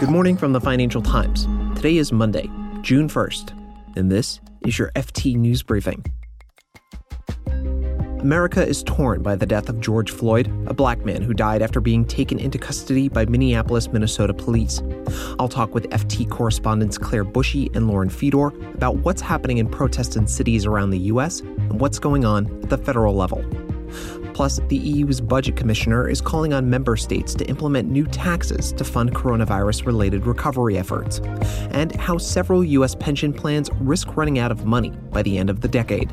Good morning from the Financial Times. Today is Monday, June 1st, and this is your FT News Briefing. America is torn by the death of George Floyd, a black man who died after being taken into custody by Minneapolis, Minnesota police. I'll talk with FT correspondents Claire Bushey and Lauren Fedor about what's happening in protests in cities around the U.S. and what's going on at the federal level. Plus, the EU's budget commissioner is calling on member states to implement new taxes to fund coronavirus related recovery efforts, and how several U.S. pension plans risk running out of money by the end of the decade.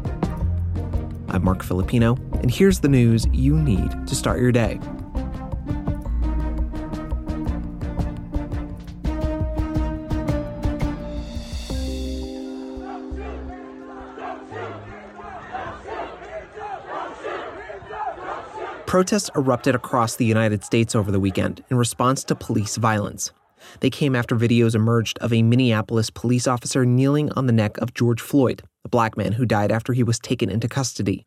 I'm Marc Filippino, and here's the news you need to start your day. Protests erupted across the United States over the weekend in response to police violence. They came after videos emerged of a Minneapolis police officer kneeling on the neck of George Floyd, a black man who died after he was taken into custody.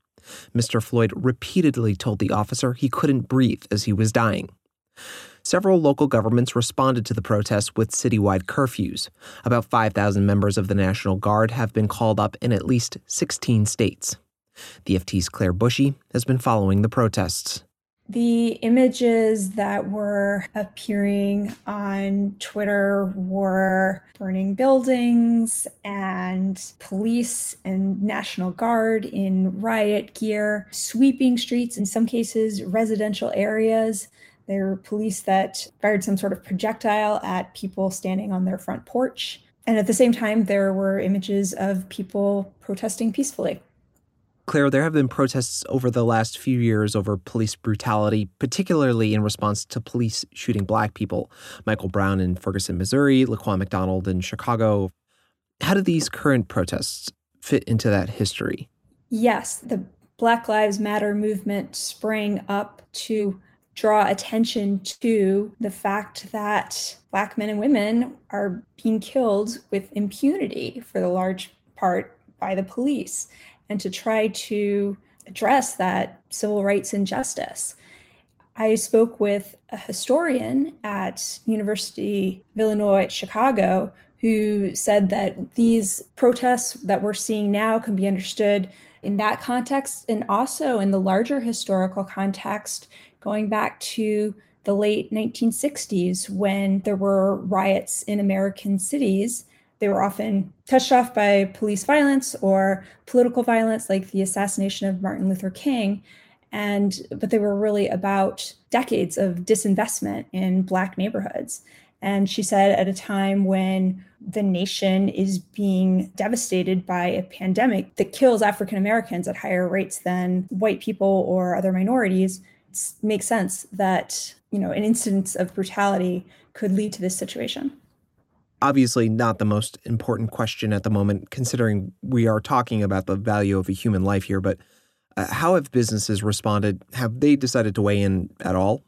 Mr. Floyd repeatedly told the officer he couldn't breathe as he was dying. Several local governments responded to the protests with citywide curfews. About 5,000 members of the National Guard have been called up in at least 16 states. The FT's Claire Bushey has been following the protests. The images that were appearing on Twitter were burning buildings and police and National Guard in riot gear, sweeping streets, in some cases, residential areas. There were police that fired some sort of projectile at people standing on their front porch. And at the same time, there were images of people protesting peacefully. Claire, there have been protests over the last few years over police brutality, particularly in response to police shooting black people. Michael Brown in Ferguson, Missouri, Laquan McDonald in Chicago. How do these current protests fit into that history? Yes, the Black Lives Matter movement sprang up to draw attention to the fact that Black men and women are being killed with impunity for the large part by the police and to try to address that civil rights injustice. I spoke with a historian at University of Illinois at Chicago who said that these protests that we're seeing now can be understood in that context and also in the larger historical context going back to the late 1960s when there were riots in American cities they were often touched off by police violence or political violence, like the assassination of Martin Luther King. And but they were really about decades of disinvestment in Black neighborhoods. And she said at a time when the nation is being devastated by a pandemic that kills African Americans at higher rates than white people or other minorities, it makes sense that you know an instance of brutality could lead to this situation obviously not the most important question at the moment, considering we are talking about the value of a human life here. But uh, how have businesses responded? Have they decided to weigh in at all?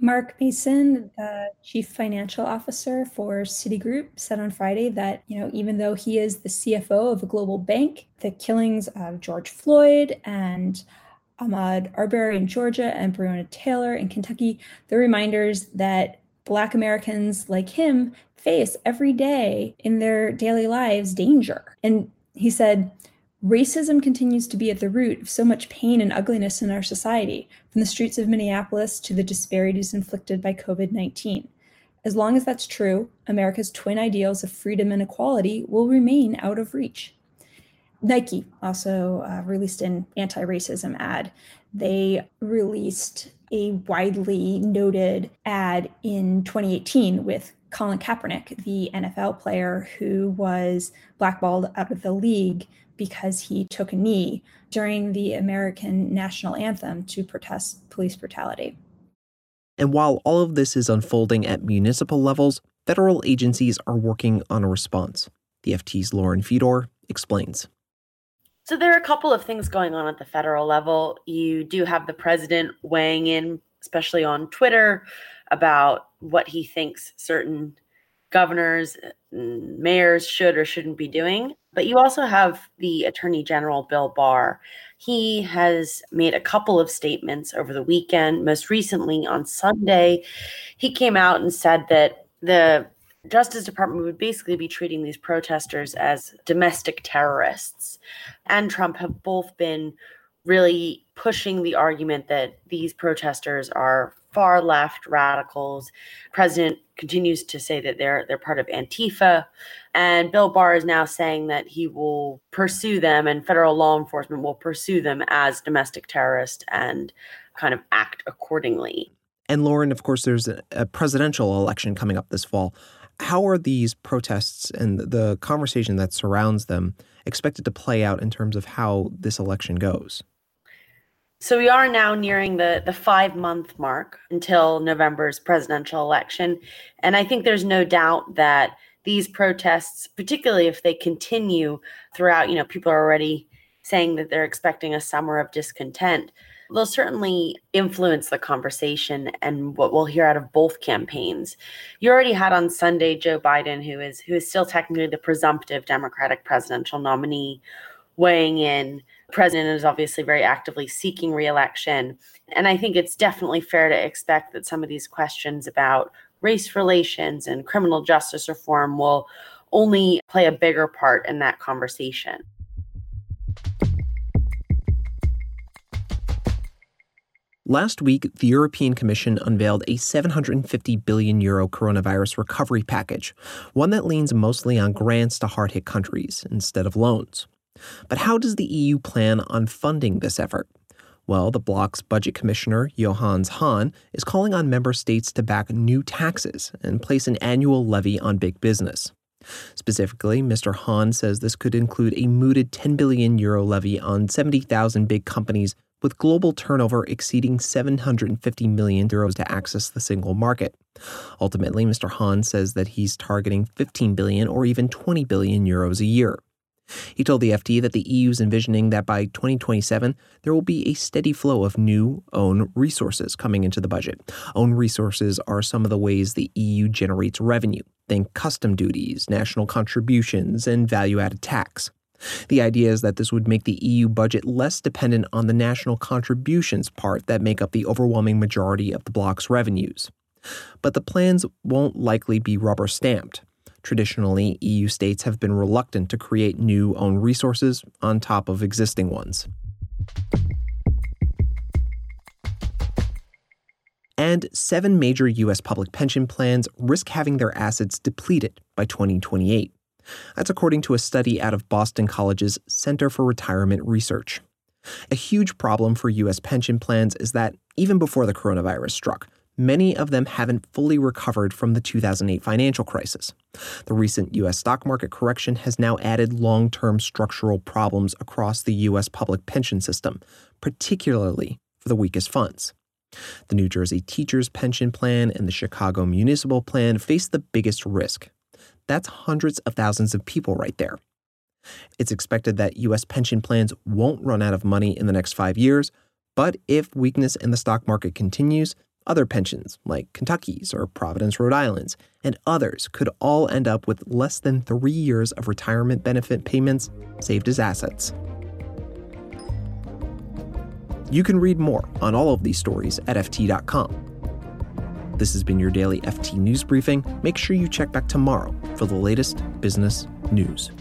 Mark Mason, the chief financial officer for Citigroup, said on Friday that, you know, even though he is the CFO of a global bank, the killings of George Floyd and Ahmaud Arbery in Georgia and Breonna Taylor in Kentucky, they're reminders that Black Americans like him face every day in their daily lives danger. And he said, Racism continues to be at the root of so much pain and ugliness in our society, from the streets of Minneapolis to the disparities inflicted by COVID 19. As long as that's true, America's twin ideals of freedom and equality will remain out of reach. Nike also uh, released an anti racism ad. They released a widely noted ad in 2018 with Colin Kaepernick, the NFL player who was blackballed out of the league because he took a knee during the American national anthem to protest police brutality. And while all of this is unfolding at municipal levels, federal agencies are working on a response. The FT's Lauren Fedor explains. So there are a couple of things going on at the federal level. You do have the president weighing in, especially on Twitter, about what he thinks certain governors, mm, mayors should or shouldn't be doing. But you also have the Attorney General, Bill Barr. He has made a couple of statements over the weekend. Most recently on Sunday, he came out and said that the Justice Department would basically be treating these protesters as domestic terrorists. And Trump have both been really pushing the argument that these protesters are far left radicals. President continues to say that they're they're part of Antifa, and Bill Barr is now saying that he will pursue them and federal law enforcement will pursue them as domestic terrorists and kind of act accordingly. And Lauren, of course, there's a presidential election coming up this fall. How are these protests and the conversation that surrounds them expected to play out in terms of how this election goes? So we are now nearing the the 5 month mark until November's presidential election and I think there's no doubt that these protests particularly if they continue throughout, you know, people are already saying that they're expecting a summer of discontent they'll certainly influence the conversation and what we'll hear out of both campaigns. You already had on Sunday Joe Biden, who is who is still technically the presumptive Democratic presidential nominee, weighing in. The president is obviously very actively seeking reelection. And I think it's definitely fair to expect that some of these questions about race relations and criminal justice reform will only play a bigger part in that conversation. Last week, the European Commission unveiled a 750 billion euro coronavirus recovery package, one that leans mostly on grants to hard hit countries instead of loans. But how does the EU plan on funding this effort? Well, the bloc's budget commissioner, Johannes Hahn, is calling on member states to back new taxes and place an annual levy on big business. Specifically, Mr. Hahn says this could include a mooted 10 billion euro levy on 70,000 big companies with global turnover exceeding 750 million euros to access the single market. Ultimately, Mr. Hahn says that he's targeting 15 billion or even 20 billion euros a year. He told the FT that the EU is envisioning that by 2027, there will be a steady flow of new own resources coming into the budget. Own resources are some of the ways the EU generates revenue. Think custom duties, national contributions, and value added tax. The idea is that this would make the EU budget less dependent on the national contributions part that make up the overwhelming majority of the bloc's revenues. But the plans won't likely be rubber stamped. Traditionally, EU states have been reluctant to create new own resources on top of existing ones. And seven major U.S. public pension plans risk having their assets depleted by 2028. That's according to a study out of Boston College's Center for Retirement Research. A huge problem for U.S. pension plans is that even before the coronavirus struck, many of them haven't fully recovered from the 2008 financial crisis. The recent U.S. stock market correction has now added long term structural problems across the U.S. public pension system, particularly for the weakest funds. The New Jersey Teachers Pension Plan and the Chicago Municipal Plan face the biggest risk that's hundreds of thousands of people right there. It's expected that U.S. pension plans won't run out of money in the next five years, but if weakness in the stock market continues, other pensions, like Kentucky's or Providence, Rhode Island's, and others, could all end up with less than three years of retirement benefit payments saved as assets. You can read more on all of these stories at FT.com. This has been your daily FT News Briefing. Make sure you check back tomorrow for the latest business news.